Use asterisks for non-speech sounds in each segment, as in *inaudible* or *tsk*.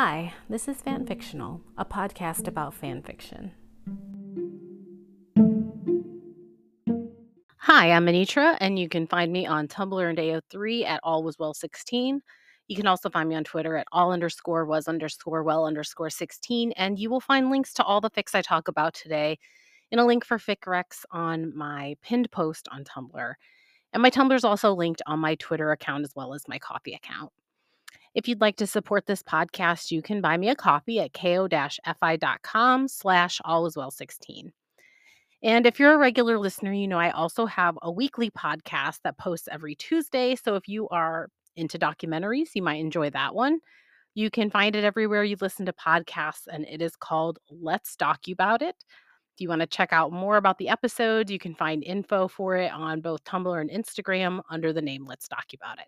Hi, this is Fanfictional, a podcast about fanfiction. Hi, I'm Anitra, and you can find me on Tumblr and AO3 at All Was Well 16. You can also find me on Twitter at all underscore was underscore well underscore 16, and you will find links to all the fics I talk about today in a link for FicRecs on my pinned post on Tumblr. And my Tumblr is also linked on my Twitter account as well as my Ko-fi account. If you'd like to support this podcast, you can buy me a copy at ko-fi.com slash alliswell16. And if you're a regular listener, you know I also have a weekly podcast that posts every Tuesday. So if you are into documentaries, you might enjoy that one. You can find it everywhere you listen to podcasts, and it is called Let's Docu About It. If you want to check out more about the episodes, you can find info for it on both Tumblr and Instagram under the name Let's Docu About It.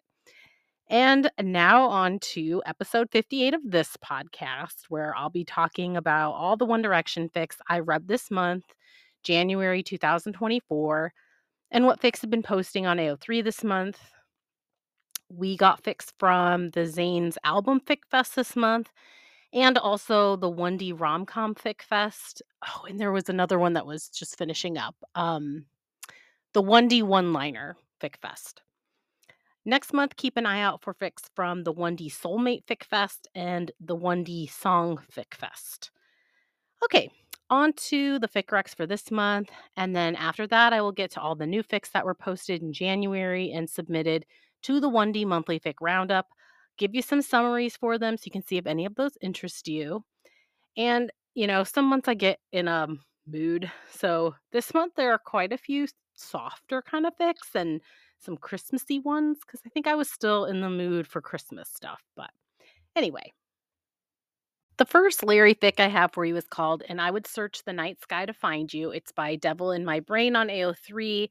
And now on to episode 58 of this podcast, where I'll be talking about all the One Direction fics I read this month, January 2024, and what fics have been posting on AO3 this month. We got fics from the Zayn's album Fic Fest this month, and also the 1D Romcom Fic Fest. Oh, and there was another one that was just finishing up. Um, the 1D One Liner Fic Fest. Next month, keep an eye out for fics from the 1D Soulmate Fic Fest and the 1D Song Fic Fest. Okay, on to the fic recs for this month. And then after that, I will get to all the new fics that were posted in January and submitted to the 1D Monthly Fic Roundup. Give you some summaries for them so you can see if any of those interest you. And, you know, some months I get in a mood. So this month there are quite a few softer kind of fics and some Christmassy ones because I think I was still in the mood for Christmas stuff. But anyway, the first Larry fic I have for you is called And I Would Search the Night Sky to Find You. It's by Devil in My Brain on AO3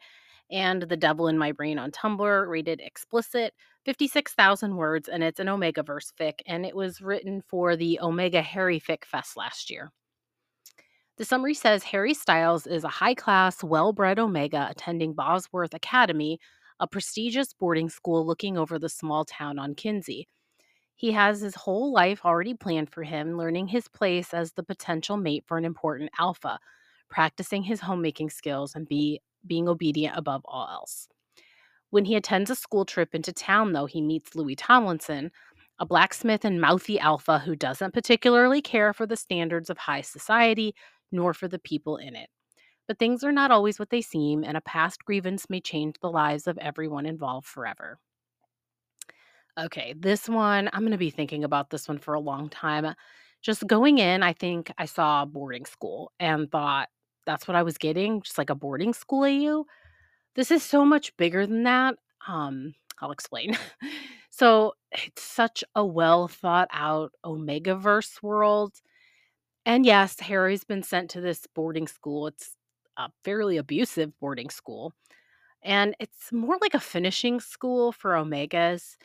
and The Devil in My Brain on Tumblr, rated explicit, 56,000 words, and it's an Omega verse fic, and it was written for the Omega Harry Fic Fest last year. The summary says Harry Styles is a high class, well bred Omega attending Bosworth Academy, a prestigious boarding school looking over the small town on Kinsey. He has his whole life already planned for him, learning his place as the potential mate for an important alpha, practicing his homemaking skills, and be, being obedient above all else. When he attends a school trip into town, though, he meets Louis Tomlinson, a blacksmith and mouthy alpha who doesn't particularly care for the standards of high society nor for the people in it. But things are not always what they seem, and a past grievance may change the lives of everyone involved forever. Okay, this one, I'm going to be thinking about this one for a long time. Just going in, I think I saw boarding school and thought that's what I was getting, just like a boarding school AU. This is so much bigger than that. Um, I'll explain. *laughs* so it's such a well thought out Omega verse world. And yes, Harry's been sent to this boarding school. It's a fairly abusive boarding school. And it's more like a finishing school for Omegas.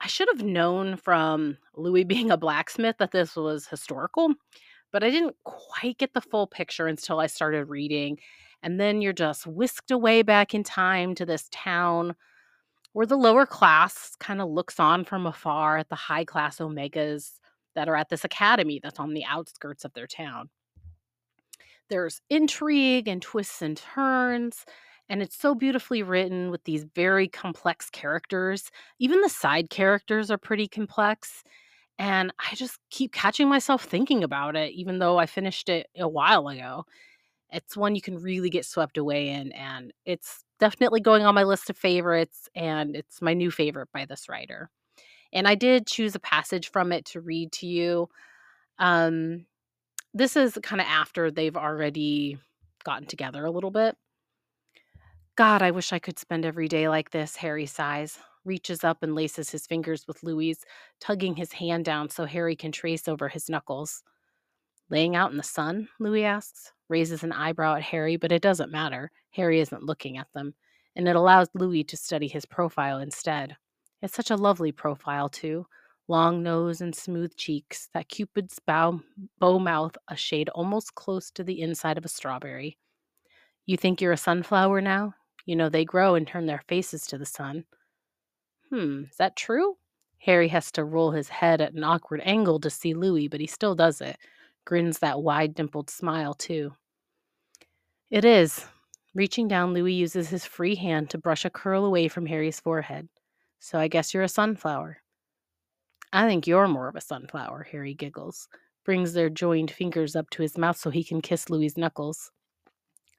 I should have known from Louis *laughs* being a blacksmith that this was historical, but I didn't quite get the full picture until I started reading. And then you're just whisked away back in time to this town where the lower class kind of looks on from afar at the high class Omegas that are at this academy that's on the outskirts of their town. There's intrigue and twists and turns, and it's so beautifully written with these very complex characters. Even the side characters are pretty complex. And I just keep catching myself thinking about it, even though I finished it a while ago. It's one you can really get swept away in, and it's definitely going on my list of favorites, and it's my new favorite by this writer. And I did choose a passage from it to read to you. Um, this is kind of after they've already gotten together a little bit. God, I wish I could spend every day like this, Harry sighs, reaches up and laces his fingers with Louis, tugging his hand down so Harry can trace over his knuckles. Laying out in the sun? Louis asks, raises an eyebrow at Harry, but it doesn't matter. Harry isn't looking at them, and it allows Louis to study his profile instead. It's such a lovely profile, too, long nose and smooth cheeks, that Cupid's bow, bow mouth a shade almost close to the inside of a strawberry. You think you're a sunflower now? You know they grow and turn their faces to the sun. Hmm, is that true? Harry has to roll his head at an awkward angle to see Louis, but he still does it. Grins that wide dimpled smile, too. It is. Reaching down, Louis uses his free hand to brush a curl away from Harry's forehead. So I guess you're a sunflower. I think you're more of a sunflower, Harry giggles, brings their joined fingers up to his mouth so he can kiss Louis's knuckles.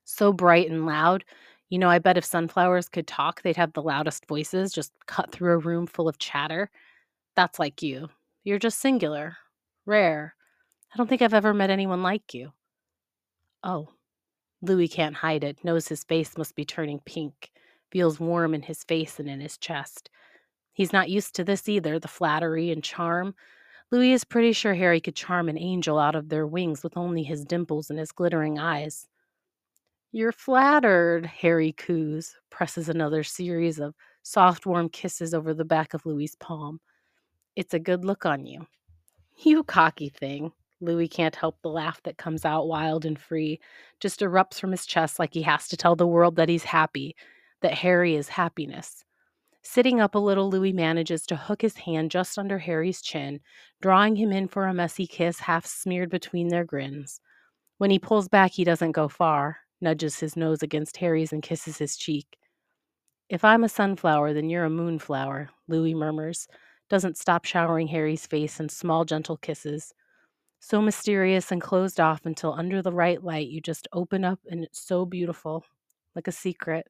So bright and loud. You know, I bet if sunflowers could talk, they'd have the loudest voices, just cut through a room full of chatter. That's like you. You're just singular, rare. I don't think I've ever met anyone like you. Oh. Louis can't hide it, knows his face must be turning pink, feels warm in his face and in his chest. He's not used to this either, the flattery and charm. Louis is pretty sure Harry could charm an angel out of their wings with only his dimples and his glittering eyes. You're flattered, Harry coos, presses another series of soft, warm kisses over the back of Louis's palm. It's a good look on you. *laughs* You cocky thing. Louis can't help the laugh that comes out wild and free, just erupts from his chest like he has to tell the world that he's happy, that Harry is happiness. Sitting up a little, Louis manages to hook his hand just under Harry's chin, drawing him in for a messy kiss half smeared between their grins. When he pulls back, he doesn't go far, nudges his nose against Harry's and kisses his cheek. If I'm a sunflower, then you're a moonflower, Louis murmurs, doesn't stop showering Harry's face in small, gentle kisses. So mysterious and closed off until under the right light you just open up and it's so beautiful, like a secret.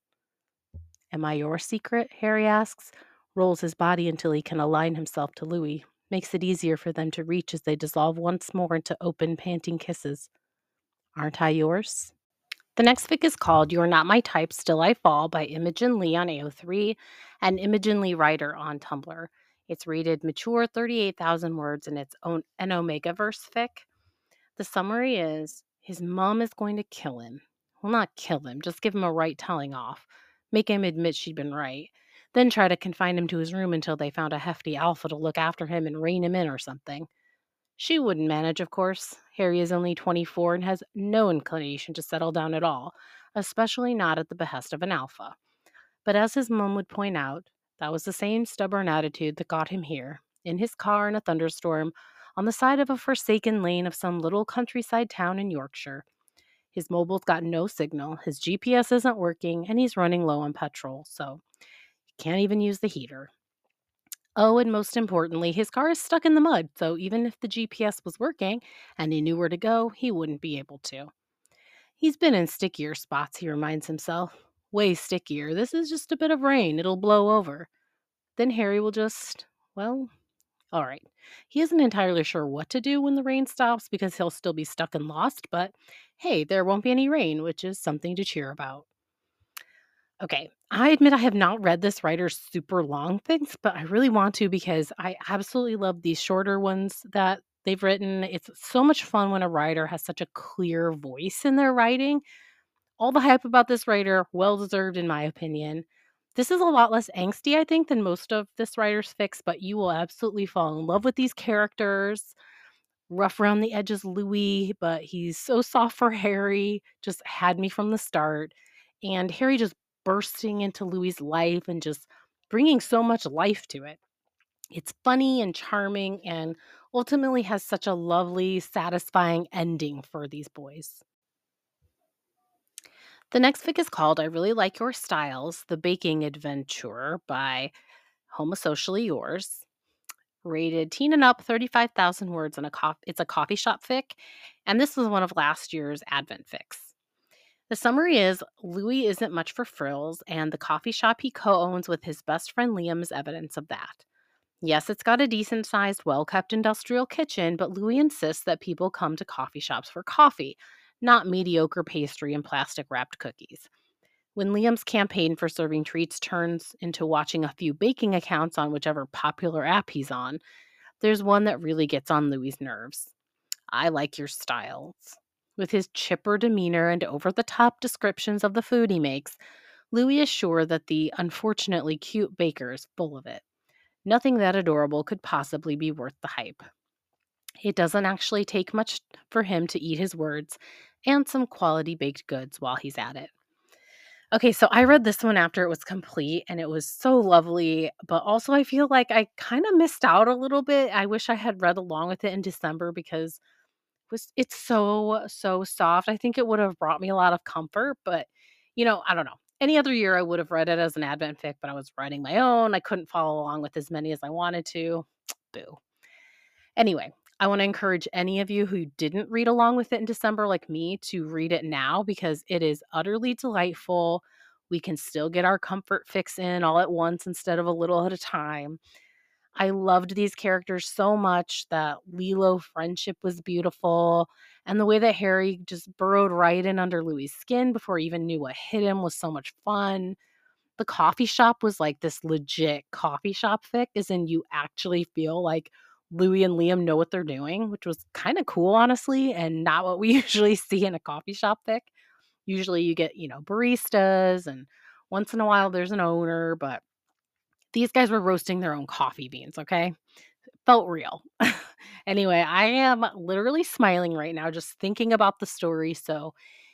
Am I your secret? Harry asks, rolls his body until he can align himself to Louis, makes it easier for them to reach as they dissolve once more into open, panting kisses. Aren't I yours? The next fic is called You're Not My Type, Still I Fall by Imogen Lee on AO3 and Imogen Lee Writer on Tumblr. It's rated mature 38,000 words in its own an Omegaverse fic. The summary is his mom is going to kill him. Well, not kill him, just give him a right telling off. Make him admit she'd been right. Then try to confine him to his room until they found a hefty alpha to look after him and rein him in or something. She wouldn't manage, of course. Harry is only 24 and has no inclination to settle down at all, especially not at the behest of an alpha. But as his mom would point out, that was the same stubborn attitude that got him here, in his car in a thunderstorm, on the side of a forsaken lane of some little countryside town in Yorkshire. His mobile's got no signal, his GPS isn't working, and he's running low on petrol, so he can't even use the heater. Oh, and most importantly, his car is stuck in the mud, so even if the GPS was working and he knew where to go, he wouldn't be able to. He's been in stickier spots, he reminds himself. Way stickier. This is just a bit of rain, it'll blow over. Then Harry will just, well, all right. He isn't entirely sure what to do when the rain stops because he'll still be stuck and lost, but hey, there won't be any rain, which is something to cheer about. Okay, I admit I have not read this writer's super long things, but I really want to because I absolutely love these shorter ones that they've written. It's so much fun when a writer has such a clear voice in their writing. All the hype about this writer, well deserved in my opinion. This is a lot less angsty, I think, than most of this writer's fics, but you will absolutely fall in love with these characters. Rough around the edges, Louis, but he's so soft for *laughs* Harry. Just had me from the start. And Harry just bursting into Louis's life and just bringing so much life to it. It's funny and charming and ultimately has such a lovely, satisfying ending for these boys. The next fic is called I Really Like Your Styles, The Baking Adventure by Homosocially Yours. Rated teen and up, 35,000 words and a coffee. It's a coffee shop fic, and this was one of last year's Advent fics. The summary is Louis isn't much for frills, and the coffee shop he co owns with his best friend Liam is evidence of that. Yes, it's got a decent sized, well kept industrial kitchen, but Louis insists that people come to coffee shops for coffee, not mediocre pastry and plastic wrapped cookies. When Liam's campaign for serving treats turns into watching a few baking accounts on whichever popular app he's on, there's one that really gets on Louis's nerves. I like your styles. With his chipper demeanor and over the top descriptions of the food he makes, Louis is sure that the unfortunately cute baker is full of it. Nothing that adorable could possibly be worth the hype. It doesn't actually take much for him to eat his words and some quality baked goods while he's at it. Okay, so I read this one after it was complete and it was so lovely, but also I feel like I kind of missed out a little bit. I wish I had read along with it in December because it was it's so so soft. I think it would have brought me a lot of comfort, but you know, I don't know. Any other year I would have read it as an advent fic, but I was writing my own. I couldn't follow along with as many as I wanted to. *tsk* Boo. Anyway, I want to encourage any of you who didn't read along with it in December, like me, to read it now because it is utterly delightful. We can still get our comfort fix in all at once instead of a little at a time. I loved these characters so much that Lilo friendship was beautiful. And the way that Harry just burrowed right in under Louis's skin before he even knew what hit him was so much fun. The coffee shop was like this legit coffee shop fic, as in you actually feel like Louis and Liam know what they're doing, which was kind of cool, honestly, and not what we *laughs* usually see in a coffee shop fic. Usually you get, you know, baristas and once in a while there's an owner, but these guys were roasting their own coffee beans, okay? Felt real. *laughs* anyway, I am literally smiling right now just thinking about the story. So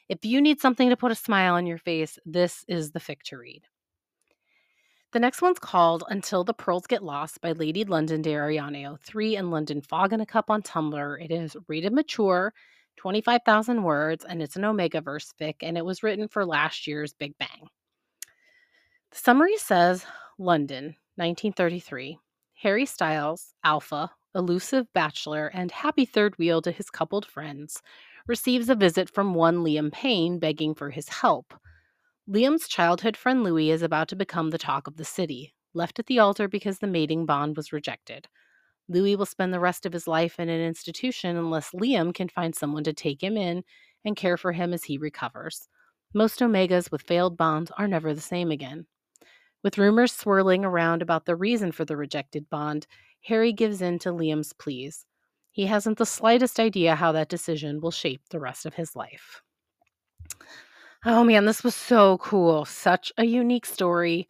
if you need something to put a smile on your face, this is the fic to read. The next one's called Until the Pearls Get Lost by Lady Londonderry on AO3 and London Fog in a Cup on Tumblr. It is rated mature, 25,000 words, and it's an Omega verse fic, and it was written for last year's Big Bang. The summary says London, 1933. Harry Styles, alpha, elusive bachelor, and happy third wheel to his coupled friends, receives a visit from one Liam Payne begging for his help. Liam's childhood friend Louis is about to become the talk of the city, left at the altar because the mating bond was rejected. Louis will spend the rest of his life in an institution unless Liam can find someone to take him in and care for him as he recovers. Most Omegas with failed bonds are never the same again. With rumors swirling around about the reason for the rejected bond, Harry gives in to Liam's pleas. He hasn't the slightest idea how that decision will shape the rest of his life. Oh man, this was so cool. Such a unique story.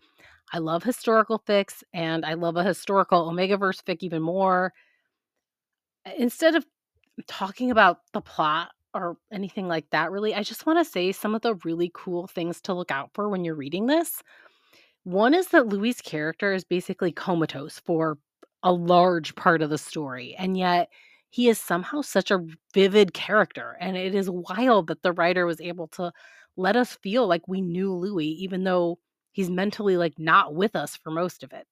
I love historical fics and I love a historical Omegaverse fic even more. Instead of talking about the plot or anything like that, really, I just want to say some of the really cool things to look out for when you're reading this. One is that Louis' character is basically comatose for a large part of the story, and yet he is somehow such a vivid character. And it is wild that the writer was able to let us feel like we knew Louis, even though he's mentally like not with us for most of it.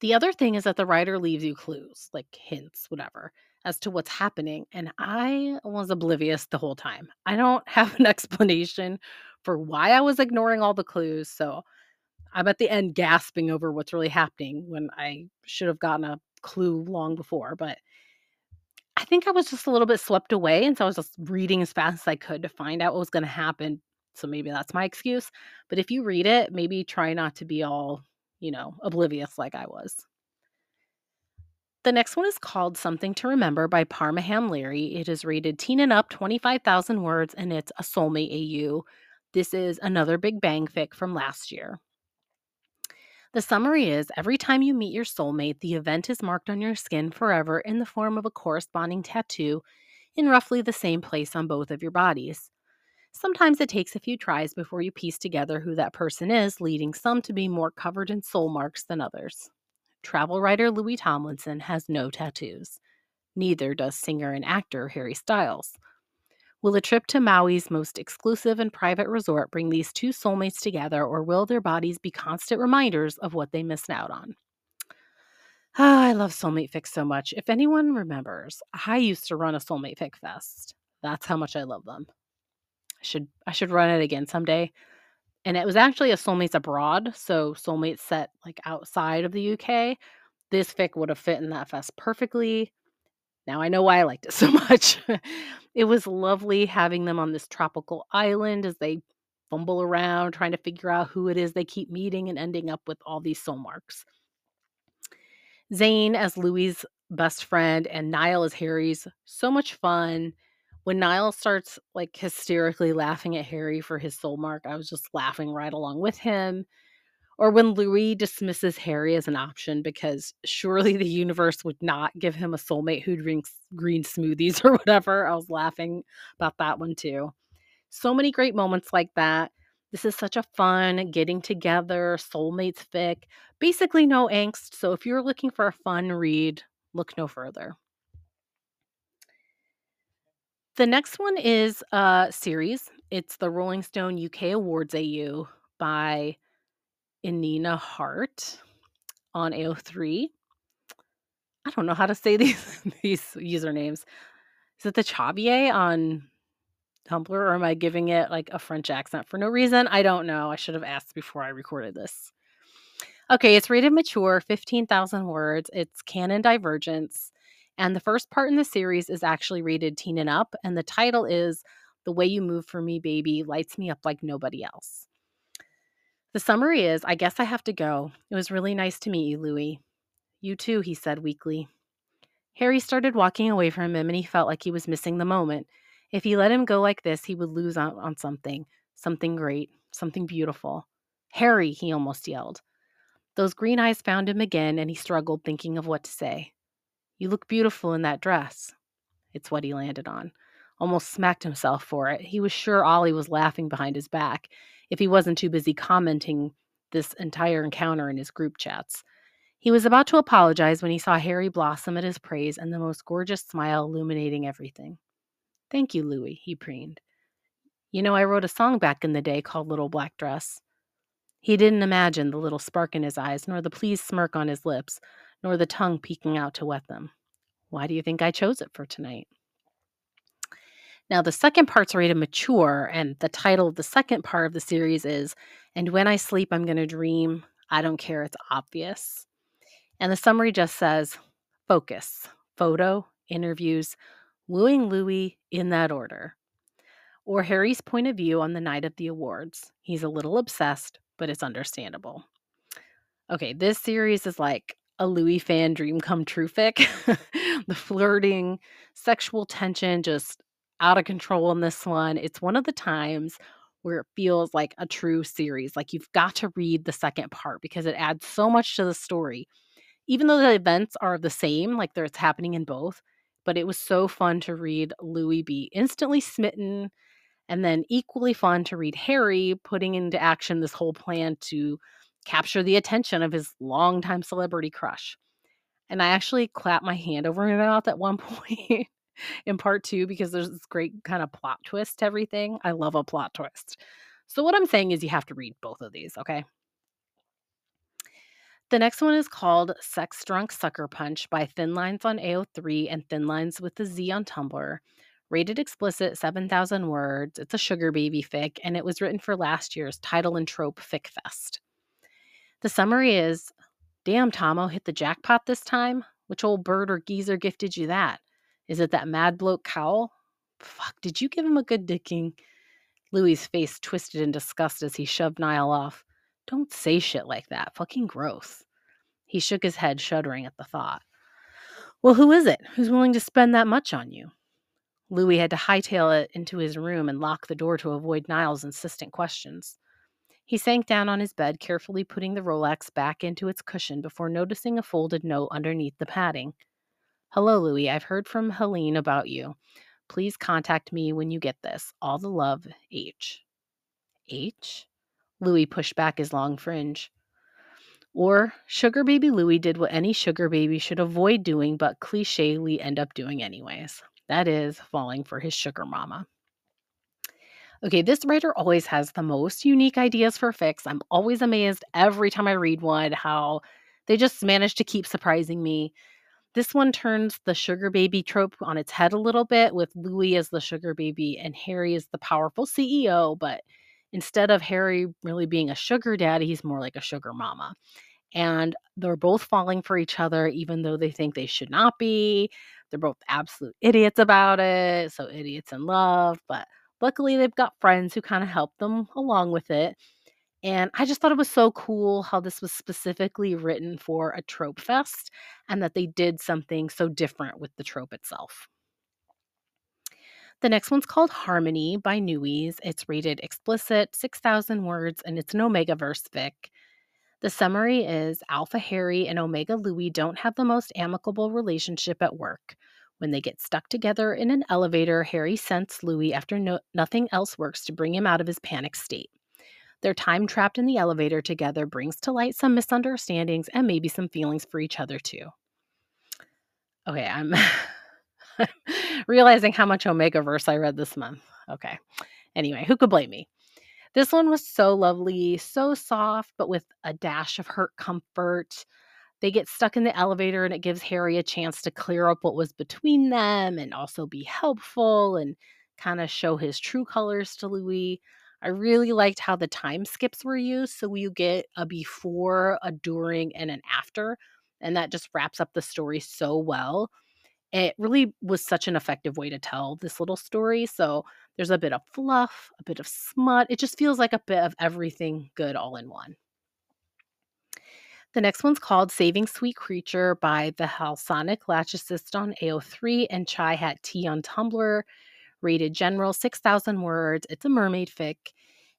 The other thing is that the writer leaves you clues, like hints, whatever, as to what's happening. And I was oblivious the whole time. I don't *laughs* have an explanation for why I was ignoring all the clues. So I'm at the end gasping over what's really happening when I should have gotten a clue long before. But I think I was just a little bit swept away, and so I was just reading as fast as I could to find out what was gonna happen, so maybe that's my excuse, but if you read it, maybe try not to be all, you know, oblivious like I was. The next one is called Something to Remember by Parmaham Leary. It is rated teen and up, 25,000 words, and it's a soulmate AU. This is another Big Bang fic from last year. The summary is every time you meet your soulmate, the event is marked on your skin forever in the form of a corresponding tattoo in roughly the same place on both of your bodies. Sometimes it takes a few tries before you piece together who that person is, leading some to be more covered in soul marks than others. Travel writer Louis Tomlinson has no tattoos. Neither does singer and actor Harry Styles. Will a trip to Maui's most exclusive and private resort bring these two soulmates together, or will their bodies be constant reminders of what they missed out on? Ah, *sighs* I love Soulmate Fic so much. If anyone remembers, I used to run a Soulmate Fic Fest. That's how much I love them. I should I should run it again someday. And it was actually a Soulmates Abroad, so Soulmates set like outside of the UK. This fic would have fit in that fest perfectly. Now I know why I liked it *laughs* so much. it was lovely having them on this tropical island as they fumble around trying to figure out who it is they keep meeting and ending up with all these soul marks. Zayn as Louis' best friend and Niall as Harry's, so much fun. When Niall starts like hysterically laughing at Harry for his soul mark, I was just laughing right along with him or when Louis dismisses Harry as an option because surely the universe would not give him a soulmate who drinks green smoothies *laughs* or whatever. I was laughing about that one too. So many great moments like that. This is such a fun getting together, soulmates fic. Basically, no angst. So if you're looking for a fun read, look no further. The next one is a series. It's the Rolling Stone UK Awards AU by Inina Hart on AO3. I don't know how to say *laughs* these these usernames. Is it the Chabier on Tumblr or am I giving it like a French accent for no reason? I don't know. I should have asked before I recorded this. Okay, it's rated mature, 15,000 words. It's canon divergence. And the first part in the series is actually rated teen and up. And the title is The Way You Move for Me, Baby Lights Me Up Like Nobody Else. The summary is I guess I have to go. It was really nice to meet you, Louis. You too, he said weakly. Harry started walking away from him and he felt like he was missing the moment. If he let him go like this, he would lose out on something, something great, something beautiful. Harry, he almost yelled. Those green eyes found him again, and he struggled, thinking of what to say. You look beautiful in that dress. It's what he landed on. Almost smacked himself for it. He was sure Ollie was laughing behind his back, if he wasn't too busy commenting this entire encounter in his group chats. He was about to apologize when he saw Harry blossom at his praise and the most gorgeous smile illuminating everything. Thank you, Louis, he preened. You know, I wrote a song back in the day called Little Black Dress. He didn't imagine the little spark in his eyes, nor the pleased smirk on his lips, nor the tongue peeking out to wet them. Why do you think I chose it for tonight? Now, the second part's ready to mature, and the title of the second part of the series is And When I Sleep, I'm Gonna Dream. I don't care, it's obvious. And the summary just says focus, photo, interviews, wooing Louis in that order. Or Harry's point of view on the night of the awards. He's a little obsessed, but it's understandable. Okay, this series is like a Louis fan dream come true fic. *laughs* the flirting, sexual tension just out of control in this one. It's one of the times where it feels like a true series. Like you've got to read the second part because it adds so much to the story. Even though the events are the same, like there's happening in both, but it was so fun to read Louis be instantly smitten and then equally fun to read Harry putting into action this whole plan to capture the attention of his longtime celebrity crush. And I actually clapped my hand over my mouth at one *laughs* point in part two because there's this great kind of plot twist to everything. I love a plot twist. So, what I'm saying is, you have to read both of these, okay? The next one is called Sex Drunk Sucker Punch by Thin Lines on AO3 and Thin Lines with the Z on Tumblr. Rated explicit, 7,000 words. It's a sugar baby fic, and it was written for last year's Title and Trope Fic Fest. The summary is Damn, Tomo hit the jackpot this time? Which old bird or geezer gifted you that? Is it that mad bloke Cowl? Fuck, did you give him a good dicking? Louis's face twisted in disgust as he shoved Niall off. Don't say shit like that. Fucking gross. He shook his head, shuddering at the thought. Well, who is it? Who's willing to spend that much on you? Louis had to hightail it into his room and lock the door to avoid Niall's insistent questions. He sank down on his bed, carefully putting the Rolex back into its cushion before noticing a folded note underneath the padding. Hello, Louis. I've heard from Helene about you. Please contact me when you get this. All the love, H. H? Louis pushed back his long fringe. Or Sugar Baby Louis did what any sugar baby should avoid doing but clichely end up doing anyways. That is falling for his sugar mama. Okay, this writer always has the most unique ideas for fics. I'm always amazed every time I read one how they just manage to keep surprising me. This one turns the sugar baby trope on its head a little bit with Louis as the sugar baby and Harry as the powerful CEO, but instead of Harry really being a sugar daddy, he's more like a sugar mama. And they're both falling for each other, even though they think they should not be. They're both absolute idiots about it. So, idiots in love. But luckily, they've got friends who kind of help them along with it. And I just thought it was so cool how this was specifically written for a trope fest and that they did something so different with the trope itself. The next one's called Harmony by Newies. It's rated explicit, 6,000 words, and it's an Omega verse fic. The summary is Alpha Harry and Omega Louis don't have the most amicable relationship at work. When they get stuck together in an elevator, Harry scents Louis after no- nothing else works to bring him out of his panic state. Their time trapped in the elevator together brings to light some misunderstandings and maybe some feelings for each other too. Okay, I'm *laughs* realizing how much Omega verse I read this month. Okay. Anyway, who could blame me? This one was so lovely, so soft, but with a dash of hurt comfort. They get stuck in the elevator and it gives Harry a chance to clear up what was between them and also be helpful and kind of show his true colors to Louis. I really liked how the time skips were used. So you get a before, a during, and an after. And that just wraps up the story so well. It really was such an effective way to tell this little story. So there's a bit of fluff, a bit of smut. It just feels like a bit of everything good all in one. The next one's called Saving Sweet Creature by the Halsonic Latchicist on AO3 and Chai Hat Tea on Tumblr. Rated general, 6,000 words. It's a mermaid fic.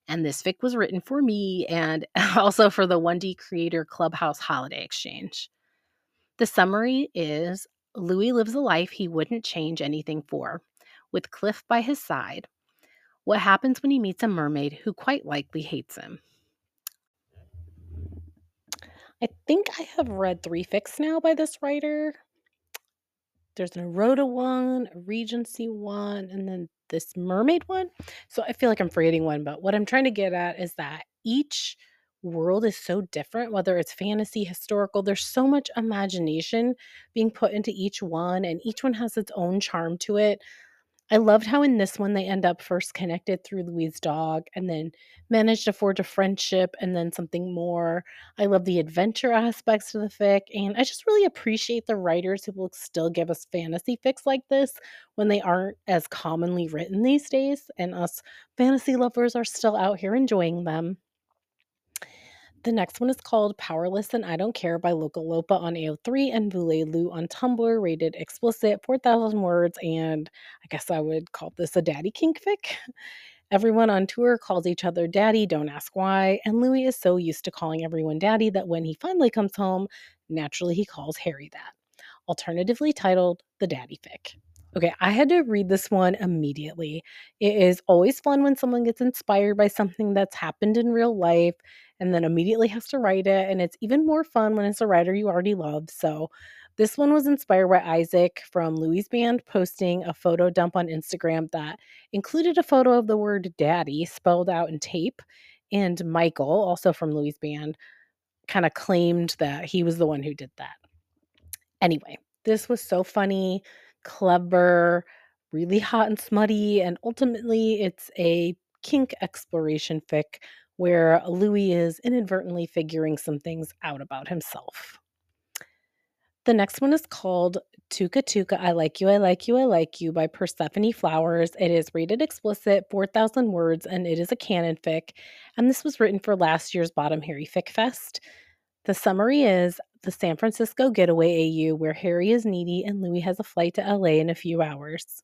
And this fic was written for me and *laughs* also for the 1D Creator Clubhouse Holiday Exchange. The summary is Louis lives a life he wouldn't change anything for, with Cliff by his side. What happens when he meets a mermaid who quite likely hates him? I think I have read three fics now by this writer. There's an Erota one, a Regency one, and then this mermaid one. So I feel like I'm forgetting one, but what I'm trying to get at is that each world is so different, whether it's fantasy, historical, there's so much imagination being put into each one, and each one has its own charm to it. I loved how in this one they end up first connected through Louis' dog and then managed to forge a friendship and then something more. I love the adventure aspects of the fic, and I just really appreciate the writers who will still give us fantasy fics like this when they aren't as commonly written these days, and us fantasy lovers are still out here enjoying them. The next one is called Powerless and I Don't Care by Local Lopa on AO3 and Lu on Tumblr, rated explicit, 4,000 words, and I guess I would call this a daddy kink fic. *laughs* Everyone on tour calls each other daddy, don't ask why, and Louis is so used to calling everyone daddy that when he finally comes home, naturally he calls Harry that. Alternatively titled The Daddy Fic. Okay, I had to read this one immediately. It is always fun when someone gets inspired by something that's happened in real life and then immediately has to write it. And it's even more fun when it's a writer you already love. So this one was inspired by Isaac from Louis Band posting a photo dump on Instagram that included a photo of the word daddy spelled out in tape. And Michael, also from Louis Band, kind of claimed that he was the one who did that. Anyway, this was so funny clever, really hot and smutty, and ultimately it's a kink exploration fic where Louis is inadvertently figuring some things out about himself. The next one is called Tuka Tuka I Like You, I Like You, I Like You by Persephone Flowers. It is rated explicit, 4,000 words, and it is a canon fic. And this was written for last year's Bottom Harry Fic Fest. The summary is the San Francisco Getaway AU, where Harry is needy and Louis has a flight to LA in a few hours.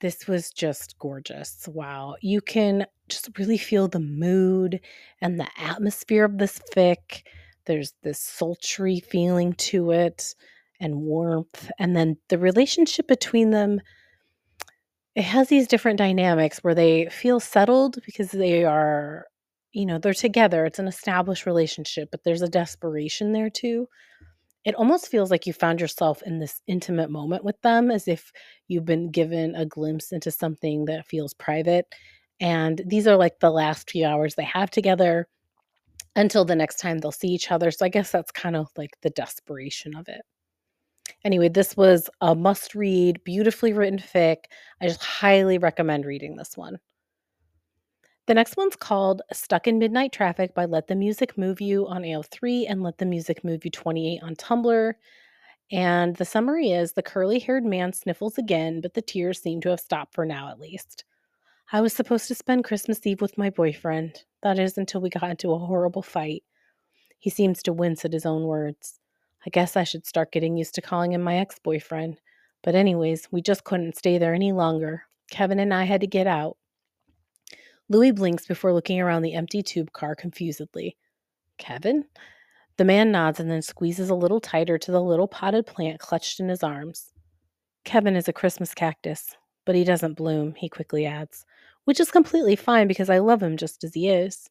This was just gorgeous. Wow. You can just really feel the mood and the atmosphere of this fic. There's this sultry feeling to it and warmth. And then the relationship between them, it has these different dynamics where they feel settled because they are you know, they're together. It's an established relationship, but there's a desperation there too. It almost feels like you found yourself in this intimate moment with them as if you've been given a glimpse into something that feels private. And these are like the last few hours they have together until the next time they'll see each other. So I guess that's kind of like the desperation of it. Anyway, this was a must read, beautifully written fic. I just highly recommend reading this one. The next one's called Stuck in Midnight Traffic by Let the Music Move You on AO3 and Let the Music Move You 28 on Tumblr. And the summary is the curly haired man sniffles again, but the tears seem to have stopped for now at least. I was supposed to spend Christmas Eve with my boyfriend. That is until we got into a horrible fight. He seems to wince at his own words. I guess I should start getting used to calling him my ex boyfriend. But, anyways, we just couldn't stay there any longer. Kevin and I had to get out. Louis blinks before looking around the empty tube car confusedly. Kevin? The man nods and then squeezes a little tighter to the little potted plant clutched in his arms. Kevin is a Christmas cactus, but he doesn't bloom, he quickly adds, which is completely fine because I love him just as he is.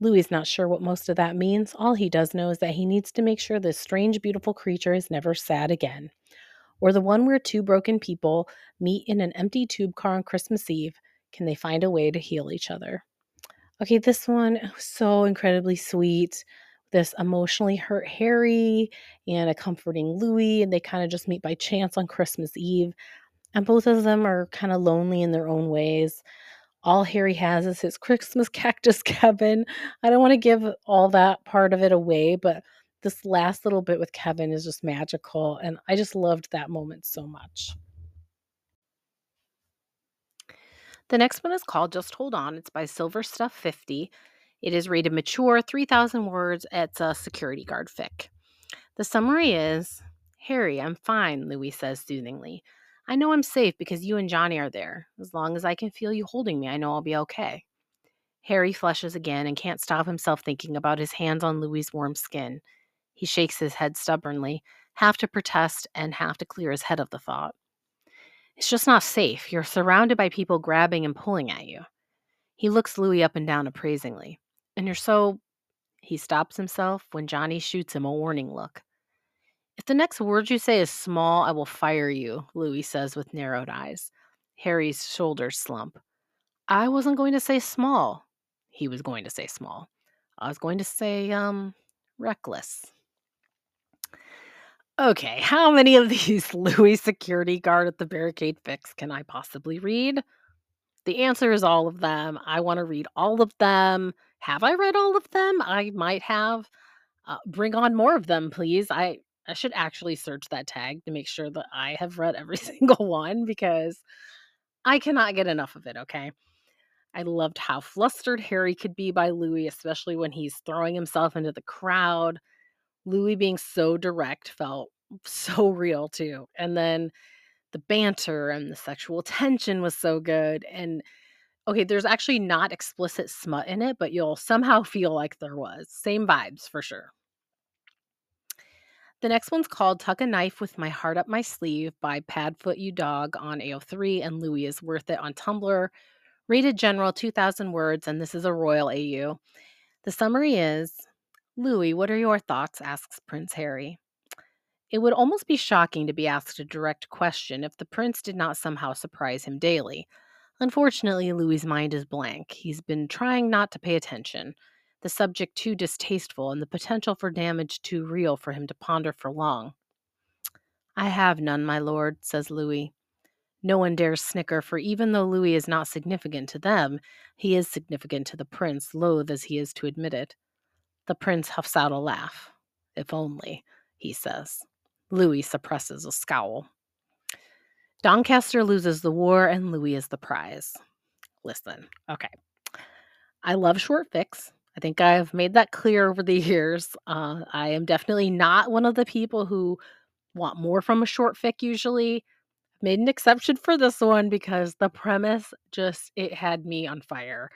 Louis's not sure what most of that means. All he does know is that he needs to make sure this strange, beautiful creature is never sad again. Or the one where two broken people meet in an empty tube car on Christmas Eve. Can they find a way to heal each other? Okay, this one oh, so incredibly sweet. This emotionally hurt Harry and a comforting Louis, and they kind of just meet by chance on Christmas Eve. And both of them are kind of lonely in their own ways all Harry has is his Christmas *laughs* cactus Kevin. I don't want to give all that part of it away, but this last little bit with Kevin is just magical. And I just loved that moment so much. The next one is called Just Hold On. It's by Silver Stuff 50. It is rated mature, 3,000 words. It's a security guard fic. The summary is Harry, I'm fine, Louis says soothingly. I know I'm safe because you and Johnny are there. As long as I can feel you holding me, I know I'll be okay. Harry flushes again and can't stop himself thinking about his hands on Louis's warm skin. He shakes his head stubbornly, half to protest and half to clear his head of the thought. It's just not safe. You're surrounded by people grabbing and pulling at you. He looks Louis up and down appraisingly. And you're so. He stops himself when Johnny shoots him a warning look. If the next word you say is small, I will fire you, Louis says with narrowed eyes. Harry's shoulders slump. I wasn't going to say small. He was going to say small. I was going to say, um, reckless. Okay, how many of these *laughs* Louis security guard at the barricade fics can I possibly read? The answer is all of them. I want to read all of them. Have I read all of them? I might have. Uh, bring on more of them, please. I I should actually search that tag to make sure that I have read every *laughs* single one because I cannot get enough of it, okay? I loved how flustered Harry could be by Louis, especially when he's throwing himself into the crowd. Louis being so direct felt *laughs* so real too. And then the banter and the sexual tension was so good. And okay, there's actually not explicit smut in it, but you'll somehow *laughs* feel like there was. Same vibes for sure. The next one's called Tuck a Knife with My Heart Up My Sleeve by Padfoot You Dog on AO3 and Louis is Worth It on Tumblr. Rated General 2000 words, and this is a royal AU. The summary is Louis, what are your thoughts? asks Prince Harry. It would almost be shocking to be asked a direct question if the prince did not somehow surprise him daily. Unfortunately, Louis's mind is blank. He's been trying not to pay attention the subject too distasteful, and the potential for damage too real for him to ponder for long. I have none, my lord, says Louis. No one dares snicker, for even though Louis is not significant to them, he is significant to the prince, loath as he is to admit it. The prince huffs out a laugh. If only, he says. Louis suppresses a scowl. Doncaster loses the war, and Louis is the prize. Listen, okay. I love short fics. I think I've made that clear over the *laughs* years. Uh, I am definitely not one of the people who want more from a short fic usually. Made an exception for this one because the premise just it had me on fire.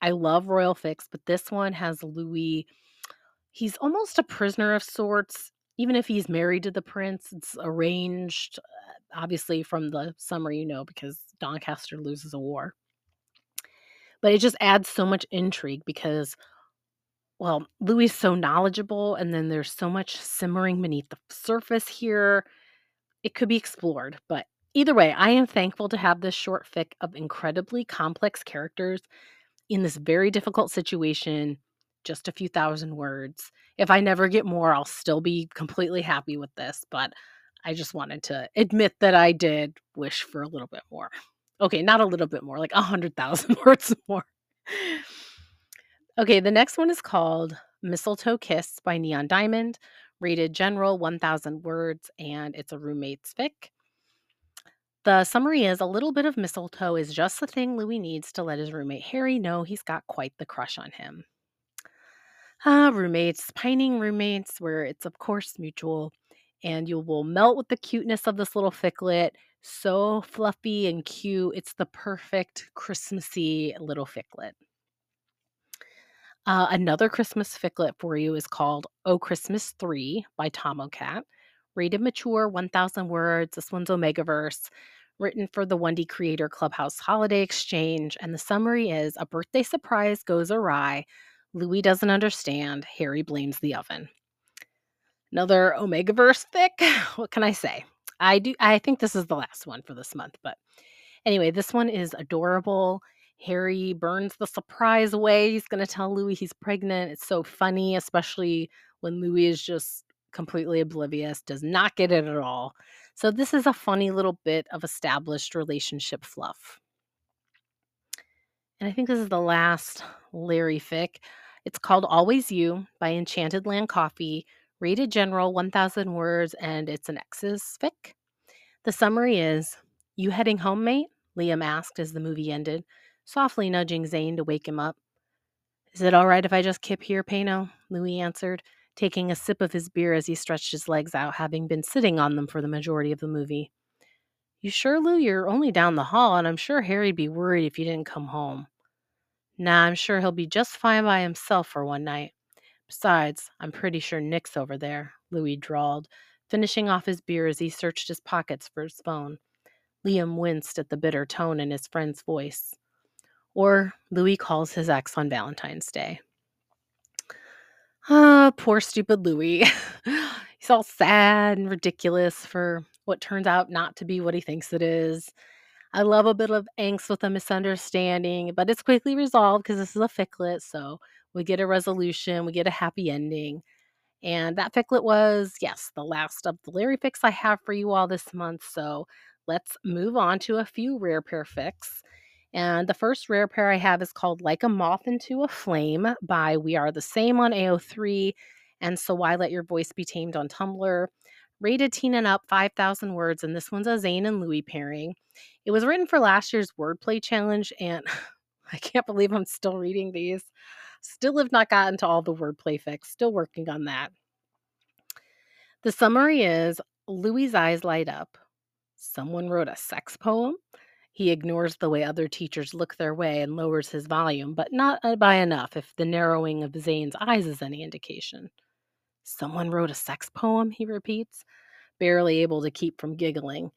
I love royal fics, but this one has Louis. He's almost a prisoner of sorts, even if he's married to the prince. It's arranged, uh, obviously, from the summary, you know, because Doncaster loses a war. But it just adds so much intrigue because well, Louis is so knowledgeable, and then there's so much simmering beneath the surface here. It could be explored, but either way, I am thankful to have this short fic of incredibly complex characters in this very difficult situation, just a few thousand words. If I never get more, I'll still be completely happy with this, but I just wanted to admit that I did wish for a little bit more. Okay, not a little bit more, like a hundred thousand *laughs* words more. Okay, the next one is called Mistletoe Kiss by Neon Diamond, rated general 1000 words, and it's a roommate's fic. The summary is a little bit of mistletoe is just the thing Louis needs to let his roommate Harry know he's got quite the crush on him. Ah, roommates, pining roommates, where it's of course mutual, and you will melt with the cuteness of this little ficlet. So fluffy and cute. It's the perfect Christmassy little ficlet. Uh, another Christmas ficlet for you is called Oh Christmas 3 by Tom Tomocat. Rated mature, 1,000 words. This one's Omegaverse, written for the 1D Creator Clubhouse Holiday Exchange. And the summary is A birthday surprise goes awry. Louis doesn't understand. Harry blames the oven. Another Omegaverse fic. *laughs* What can I say? I do I think this is the last one for this month, but anyway, this one is adorable. Harry burns the surprise away. He's going to tell Louis he's pregnant. It's so funny, especially when Louis is just completely oblivious, does not get it at all. So, this is a funny little bit of established relationship fluff. And I think this is the last Larry fic. It's called Always You by Enchanted Land Coffee, rated general 1000 words, and it's an exes fic. The summary is You heading home, mate? Liam asked as the movie ended, softly nudging Zayn to wake him up. Is it all right if I just kip here, Payno? Louis answered, taking a sip of his beer as he stretched his legs out, having been sitting on them for the majority of the movie. You sure, Lou? You're only down the hall, and I'm sure Harry'd be worried if you didn't come home. Nah, I'm sure he'll be just fine by himself for one night. Besides, I'm pretty sure Nick's over there, Louis drawled, finishing off his beer as he searched his pockets for his phone. Liam winced at the bitter tone in his friend's voice. Or Louis calls his ex on Valentine's Day. Ah, poor stupid Louis. *laughs* He's all sad and ridiculous for what turns out not to be what he thinks it is. I love a bit of angst with a misunderstanding, but it's quickly resolved because this is a ficlet, so we get a resolution, we get a happy ending. And that ficlet was, yes, the last of the Larry fics I have for you all this month. So let's move on to a few rare pair fics. And the first rare pair I have is called Like a Moth into a Flame by We Are the Same on AO3 and So Why Let Your Voice Be Tamed on Tumblr. Rated teen and up, 5,000 words, and this one's a Zayn and Louis pairing. It was written for last year's wordplay challenge, and *laughs* I can't believe I'm still reading these. Still have not gotten to all the wordplay fics, still working on that. The summary is Louis' eyes light up. Someone wrote a sex poem. He ignores the way other teachers look their way and lowers his volume, but not uh, by enough if the narrowing of Zayn's eyes is any indication. Someone wrote a sex poem, he repeats, barely able to keep from giggling.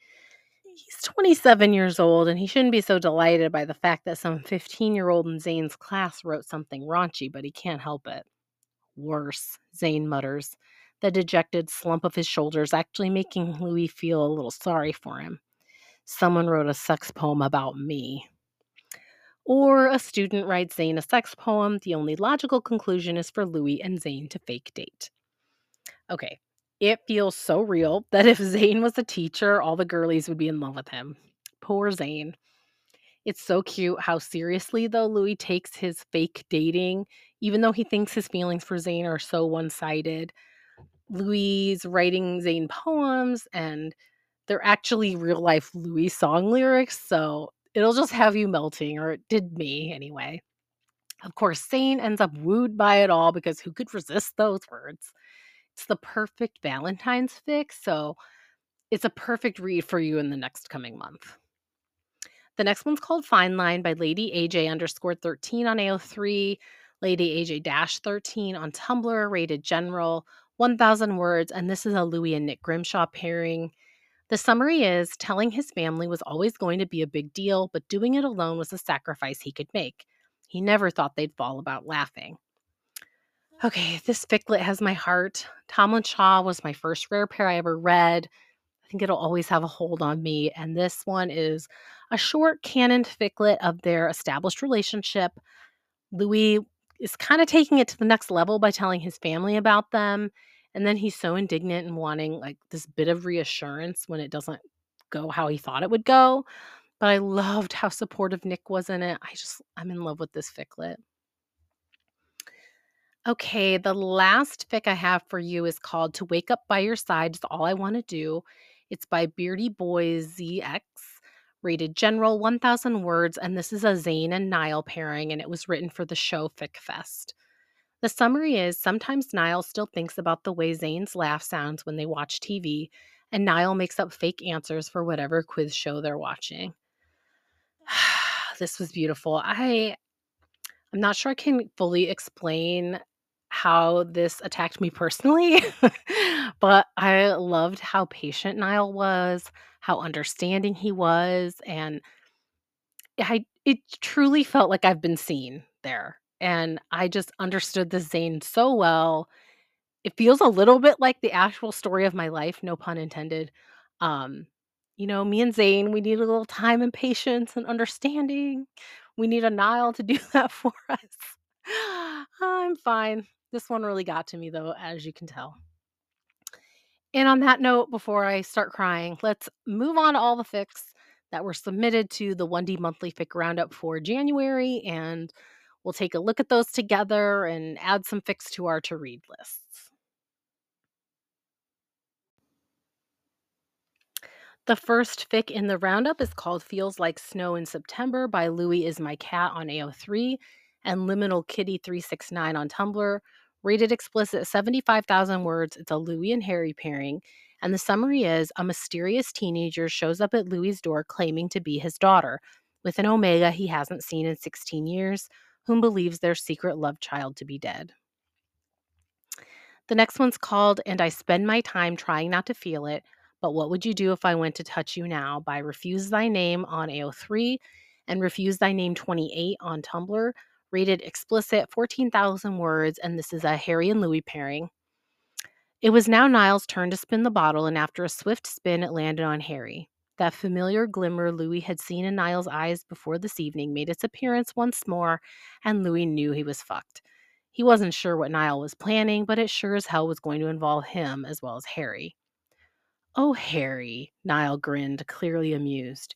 He's 27 years old and he shouldn't be so delighted by the fact that some 15 year old in Zayn's class wrote something raunchy, but he can't help it. Worse, Zayn mutters, the dejected slump of his shoulders actually making Louis feel a little sorry for him. Someone wrote a sex poem about me. Or a student writes Zayn a sex poem. The only logical conclusion is for Louis and Zayn to fake date. Okay, it feels so real that if *laughs* Zayn was a teacher, all the girlies would be in love with him. Poor Zayn. It's so cute how seriously, though, Louis takes his fake dating, even though he thinks his feelings for Zayn are so one sided. Louis writing Zayn poems, and they're actually real life Louis song lyrics. So it'll just have you melting, or it did me anyway. Of course, Zayn ends up wooed by it all because who could resist those words? It's the perfect Valentine's fix, so it's a perfect read for you in the next coming month. The next one's called Fine Line by Lady AJ underscore 13 on AO3, Lady AJ dash 13 on Tumblr, rated general, 1,000 words, and this is a Louis and Nick Grimshaw pairing. The summary is telling his family was always going to be a big deal, but doing it alone was a sacrifice he could make. He never thought they'd fall about laughing. Okay, this ficlet has my heart. Tomlinshaw was my first rare pair I ever read. I think it'll always have a hold on me. And this one is a short canon ficlet of their established relationship. Louis is kind of taking it to the next level by telling his family about them. And then he's so indignant and wanting like this bit of reassurance when it doesn't go how he thought it would go. But I loved how supportive Nick was in it. I just, I'm in love with this ficlet. Okay, the last fic I have for you is called To Wake Up by Your Side is All I Want to Do. It's by Beardy Boy ZX, rated general 1000 words, and this is a Zayn and Niall pairing, and it was written for the show Fic Fest. The summary is sometimes Niall still thinks about the way Zayn's laugh sounds when they watch TV, and Niall makes up fake answers for whatever quiz show they're watching. *sighs* this was beautiful. I I'm not sure I can fully explain how this attacked me personally, *laughs* but I loved how patient Niall was, how understanding he was, and I it truly felt like I've been seen there. and I just understood the Zayn so well. It feels a little bit like the actual story of my life, no pun intended. Um, you know, me and Zayn, we need a little time and patience and understanding. We need a Niall to do *laughs* that for us. I'm fine. This one really got to me though, as you can tell. And on that note, before I start crying, let's move on to all the fics that were submitted to the 1D monthly fic roundup for January and we'll take a look at those together and add some fics to our to read lists. The first fic in the roundup is called Feels Like Snow in September by Louie Is My Cat on AO3 and Liminal Kitty 369 on Tumblr. Rated explicit 75,000 words. It's a Louis and Harry pairing. And the summary is a mysterious teenager shows up at Louis's door claiming to be his daughter, with an Omega he hasn't seen in 16 years, whom believes their secret love child to be dead. The next one's called And I Spend My Time Trying Not to Feel It but what would you do if I went to touch you now by Refuse Thy Name on AO3 and Refuse Thy Name 28 on Tumblr? Rated explicit 14,000 words, and this is a Harry and Louis pairing. It was now Niall's turn to spin the bottle, and after a swift spin, it landed on Harry. That familiar glimmer Louis had seen in Niall's eyes before this evening made its appearance once more, and Louis knew he was fucked. He wasn't sure what Niall was planning, but it sure as hell was going to involve him as well as Harry. Oh, Harry, Niall grinned, clearly amused.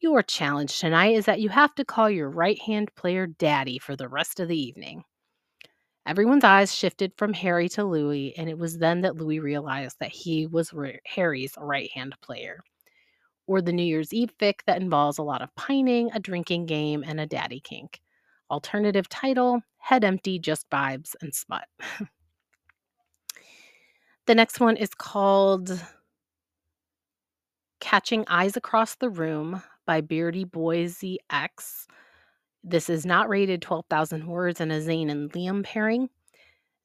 Your challenge tonight is that you have to call your right hand player daddy for the rest of the evening. Everyone's eyes shifted from Harry to Louis, and it was then that Louis realized that he was Harry's right hand player. Or the New Year's Eve fic that involves a lot of pining, a drinking game, and a daddy kink. Alternative title Head Empty, Just Vibes, and Smut. *laughs* the next one is called Catching Eyes Across the Room by Beardy Boy ZX. This is not rated 12,000 words and a Zayn and Liam pairing.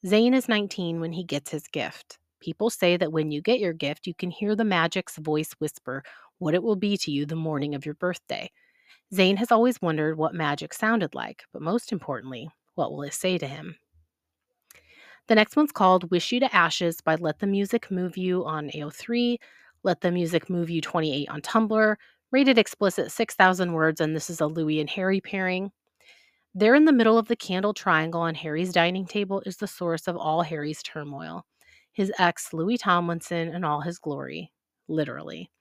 Zayn is 19 when he gets his gift. People say that when you get your gift, you can hear the magic's voice whisper what it will be to you the morning of your birthday. Zayn has always wondered what magic sounded like, but most importantly, what will it say to him? The next one's called Wish You to Ashes by Let the Music Move You on AO3. Let the Music Move You 28 on Tumblr, rated explicit 6,000 words, and this is a Louis and Harry pairing. There in the middle of the candle triangle on Harry's dining table is the source of all Harry's turmoil his ex, Louis Tomlinson, and all his glory. Literally.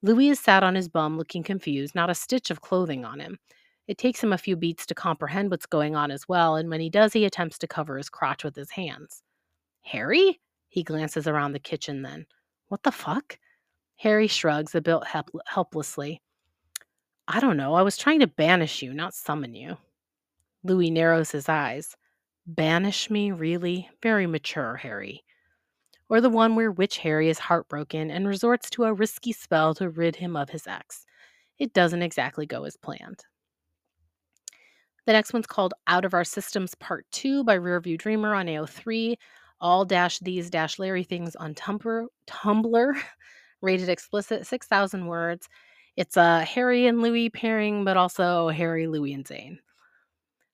Louis is sat on his bum looking confused, not a stitch of clothing on him. It takes him a few beats to comprehend what's going on as well, and when he does, he attempts to cover his crotch with his hands. Harry? He glances around the kitchen then. What the fuck? Harry shrugs a bit help- helplessly. I don't know. I was trying to banish you, not summon you. Louis narrows his eyes. Banish me, really? Very mature, Harry. Or the one where Witch Harry is heartbroken and resorts to a risky spell to rid him of his ex. It doesn't exactly go as planned. The next one's called Out of Our Systems Part 2 by Rearview Dreamer on AO3. All dash these dash Larry things on Tumblr. Tumblr *laughs* rated explicit, 6,000 words. It's a Harry and Louis pairing, but also Harry, Louis, and Zayn.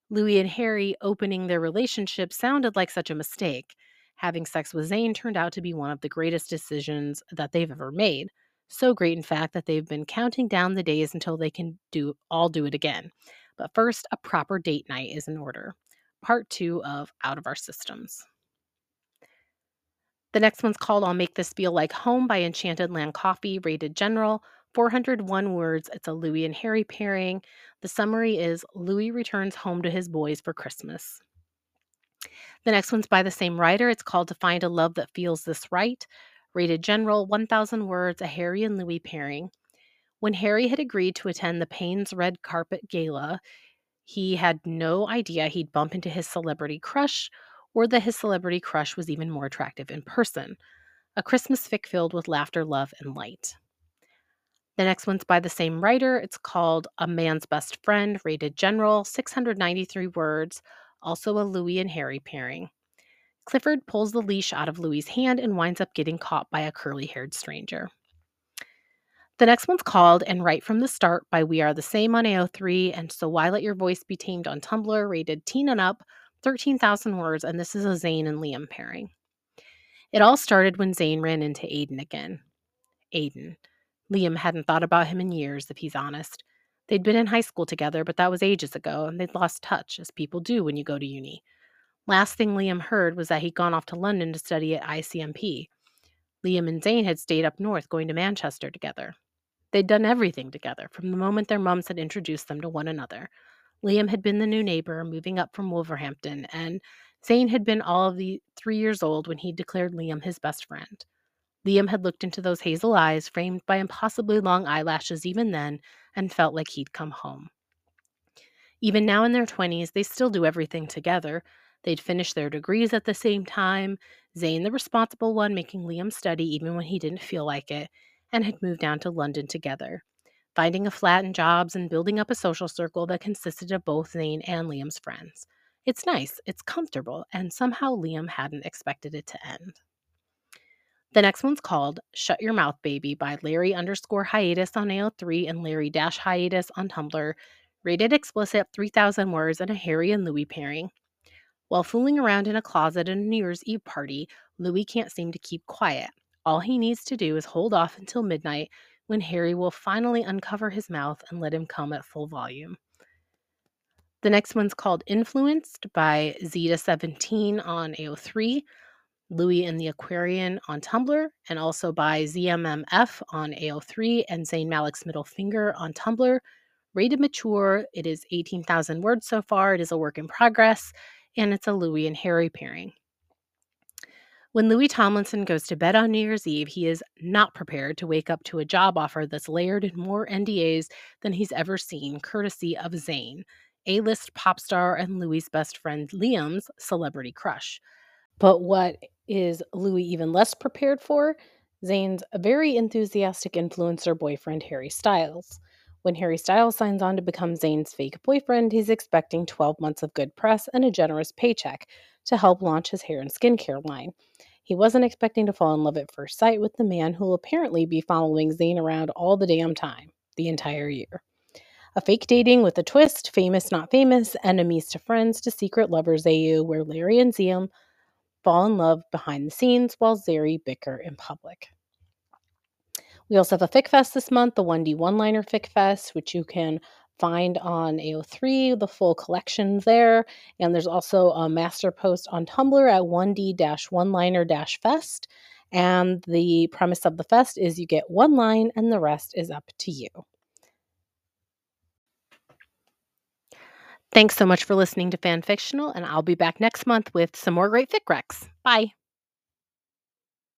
Louis and Harry opening their relationship sounded like such a mistake. Having sex with Zayn turned out to be one of the greatest decisions that they've ever made. So great, in fact, that they've been counting down the days until they can do all do it again. But first, a proper date night is in order. Part two of Out of Our Systems. The next one's called I'll Make This Feel Like Home by Enchanted Land Coffee, rated general. 401 words. It's a Louis and Harry pairing. The summary is Louis returns home to his boys for Christmas. The next one's by the same writer. It's called To Find a Love That Feels This Right. Rated general, 1,000 words, a Harry and Louis pairing. When Harry had agreed to attend the Payne's Red Carpet Gala, he had no idea he'd bump into his celebrity crush or that his celebrity crush was even more attractive in person. A Christmas fic filled with laughter, love, and light. The next one's by the same writer. It's called A Man's Best Friend, rated general, 693 words, also a Louis and Harry pairing. Clifford pulls the leash out of Louis's hand and winds up getting caught by a curly haired stranger. The next one's called And Right from the Start by We Are the Same on AO3 and So Why Let Your Voice Be Tamed on Tumblr, rated teen and up, 13,000 words, and this is a Zayn and Liam pairing. It all started when Zayn ran into Aiden again. Aiden. Liam hadn't thought about him in years, if he's honest. They'd been in high school together, but that was ages ago, and they'd lost touch, as people do when you go to uni. Last thing Liam heard was that he'd gone off to London to study at ICMP. Liam and Zayn had stayed up north going to Manchester together. They'd done everything together from the moment their mums had introduced them to one another. Liam had been the new neighbor moving up from Wolverhampton, and Zayn had been all of the three years old when he declared Liam his best friend. Liam had looked into those hazel eyes, framed by impossibly long eyelashes even then, and felt like he'd come home. Even now in their 20s, they still do everything together. They'd finished their degrees at the same time, Zayn, the responsible one, making Liam study even when he didn't feel like it, and had moved down to London together, finding a flat and jobs and building up a social circle that consisted of both Zayn and Liam's friends. It's nice, it's comfortable, and somehow Liam hadn't expected it to end. The next one's called Shut Your Mouth Baby by Larry underscore hiatus on AO3 and Larry dash hiatus on Tumblr, rated explicit 3,000 words and a Harry and Louis pairing. While fooling around in a closet at a New Year's Eve party, Louis can't seem to keep quiet. All he needs to do is hold off until midnight when Harry will finally uncover his mouth and let him come at full volume. The next one's called Influenced by Zeta17 on AO3. Louis and the Aquarian on Tumblr, and also by ZMMF on AO3 and Zayn Malik's Middle Finger on Tumblr. Rated mature, it is 18,000 words so far. It is a work in progress, and it's a Louis and Harry pairing. When Louis Tomlinson goes to bed on New Year's Eve, he is not prepared to wake up to a job offer that's layered in more NDAs than he's ever seen, courtesy of Zayn, A list pop star and Louis' best friend Liam's celebrity crush. But what is Louis even less prepared for? Zayn's very enthusiastic influencer boyfriend, Harry Styles. When Harry Styles signs on to become Zayn's fake boyfriend, he's expecting 12 months of good press and a generous paycheck to help launch his hair and skincare line. He wasn't expecting to fall in love at first sight with the man who'll apparently be following Zayn around all the damn time, the entire year. A fake dating with a twist, famous not famous, enemies to friends to secret lovers AU, where Larry and Ziam fall in love behind the scenes while Zarry bicker in public. We also have a Fic Fest this month, the 1D One Liner Fic Fest, which you can find on AO3, the full collection there. And there's also a master post on Tumblr at 1D one liner fest. And the premise of the fest is you get one line and the rest is up to you. Thanks so much for listening to Fanfictional, and I'll be back next month with some more great fic recs. Bye.